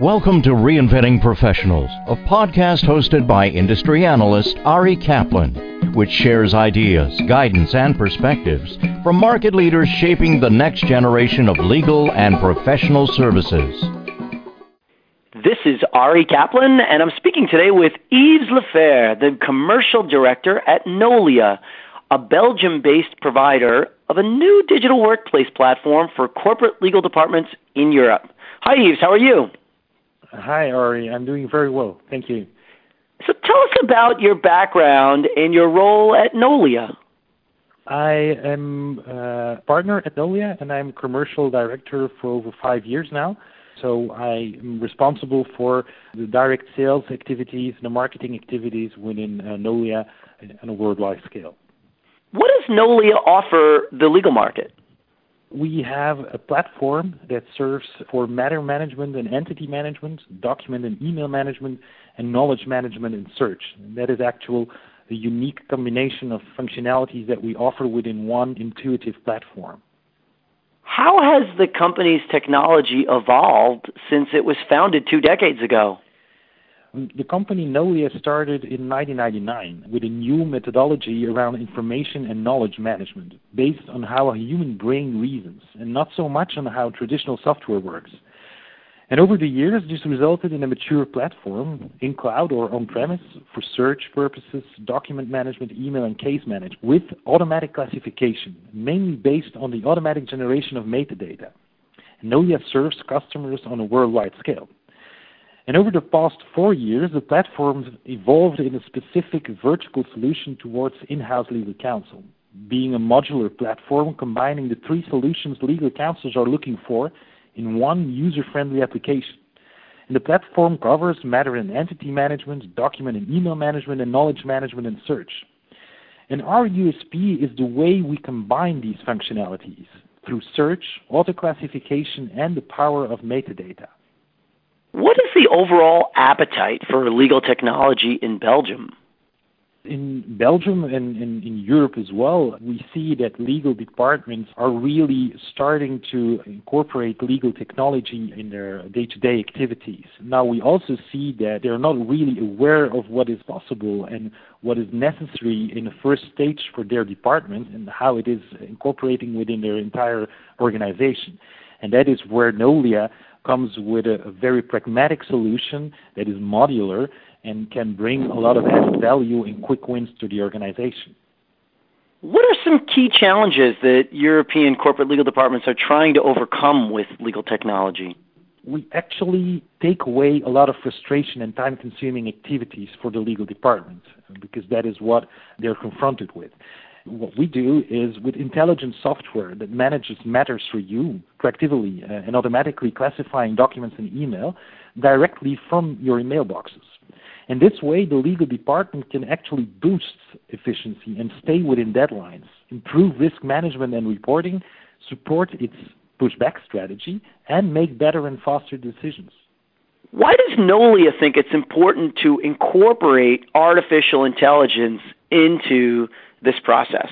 Welcome to Reinventing Professionals, a podcast hosted by industry analyst Ari Kaplan, which shares ideas, guidance, and perspectives from market leaders shaping the next generation of legal and professional services. This is Ari Kaplan, and I'm speaking today with Yves Lefere, the commercial director at Knowliah, a Belgium based provider of a new digital workplace platform for corporate legal departments in Europe. Hi, Yves, how are you? Hi, Ari. I'm doing very well. Thank you. So tell us about your background and your role at Knowliah. I am a partner at Knowliah and I'm commercial director for over five years now. So I am responsible for the direct sales activities and the marketing activities within uh, Knowliah on a worldwide scale. What does Knowliah offer the legal market? We have a platform that serves for matter management and entity management, document and email management, and knowledge management and search. And that is actual the unique combination of functionalities that we offer within one intuitive platform. How has the company's technology evolved since it was founded two decades ago? The company Knowliah started in 1999 with a new methodology around information and knowledge management based on how a human brain reasons and not so much on how traditional software works. And over the years, this resulted in a mature platform in cloud or on premise for search purposes, document management, email, and case management with automatic classification, mainly based on the automatic generation of metadata. Knowliah serves customers on a worldwide scale. And over the past four years, the platform evolved in a specific vertical solution towards in-house legal counsel, being a modular platform combining the three solutions legal counsels are looking for in one user-friendly application. And the platform covers matter and entity management, document and email management, and knowledge management and search. And our USP is the way we combine these functionalities through search, auto-classification, and the power of metadata. What is the overall appetite for legal technology in Belgium? In Belgium and in, in, Europe as well, we see that legal departments are really starting to incorporate legal technology in their day to day activities. Now, we also see that they're not really aware of what is possible and what is necessary in the first stage for their department and how it is incorporating within their entire organization. And that is where Knowliah comes with a, very pragmatic solution that is modular and can bring a lot of added value and quick wins to the organization. What are some key challenges that European corporate legal departments are trying to overcome with legal technology? We actually take away a lot of frustration and time consuming activities for the legal department because that is what they're confronted with what we do is with intelligent software that manages matters for you proactively uh, and automatically classifying documents and email directly from your email boxes. And this way, the legal department can actually boost efficiency and stay within deadlines, improve risk management and reporting, support its pushback strategy, and make better and faster decisions. Why does Knowliah think it's important to incorporate artificial intelligence into this process?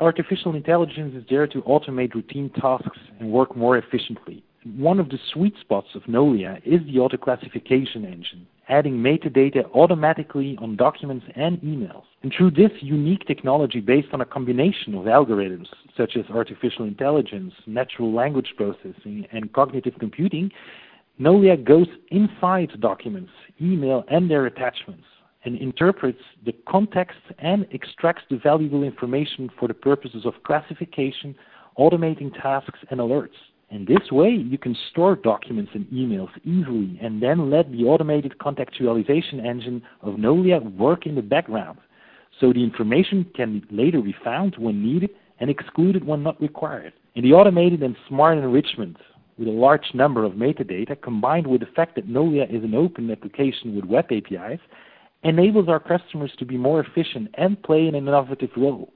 Artificial intelligence is there to automate routine tasks and work more efficiently. One of the sweet spots of Knowliah is the auto classification engine, adding metadata automatically on documents and emails. And through this unique technology based on a combination of algorithms such as artificial intelligence, natural language processing, and cognitive computing, Knowliah goes inside documents, email, and their attachments and interprets the context and extracts the valuable information for the purposes of classification, automating tasks, and alerts. And this way, you can store documents and emails easily and then let the automated contextualization engine of Knowliah work in the background. So the information can later be found when needed and excluded when not required. In the automated and smart enrichment with a large number of metadata combined with the fact that Knowliah is an open application with web APIs enables our customers to be more efficient and play an innovative role.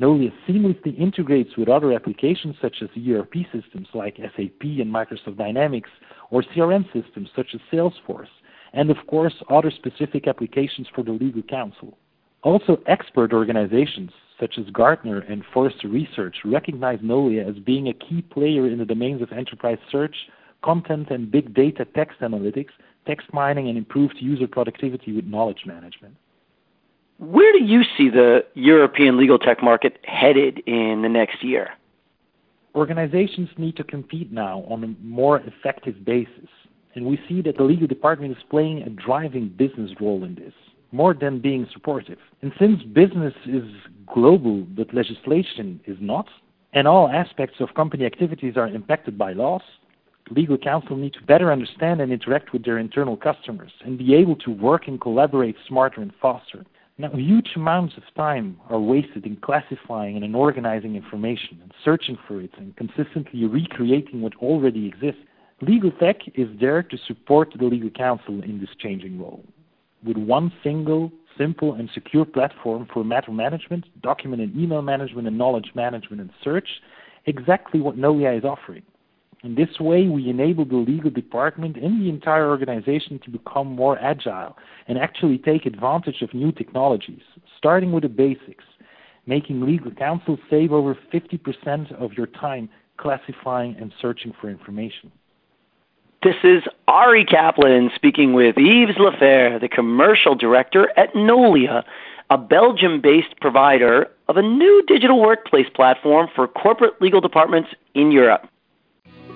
Knowliah seamlessly integrates with other applications such as ERP systems like SAP and Microsoft Dynamics, or CRM systems such as Salesforce, and of course other specific applications for the legal counsel. Also, expert organizations such as Gartner and Forrester Research recognize Knowliah as being a key player in the domains of enterprise search, content and big data text analytics, text mining, and improved user productivity with knowledge management. Where do you see the European legal tech market headed in the next year? Organizations need to compete now on a more effective basis, and we see that the legal department is playing a driving business role in this, more than being supportive. And since business is global but legislation is not, and all aspects of company activities are impacted by laws, legal counsel need to better understand and interact with their internal customers and be able to work and collaborate smarter and faster. Now, huge amounts of time are wasted in classifying and organizing information and searching for it and consistently recreating what already exists. Legal tech is there to support the legal counsel in this changing role. With one single, simple, and secure platform for matter management, document and email management, and knowledge management and search, exactly what Knowliah is offering. In this way, we enable the legal department and the entire organization to become more agile and actually take advantage of new technologies, starting with the basics, making legal counsel save over 50% of your time classifying and searching for information. This is Ari Kaplan speaking with Yves Lefere, the commercial director at Knowliah, a Belgium based provider of a new digital workplace platform for corporate legal departments in Europe.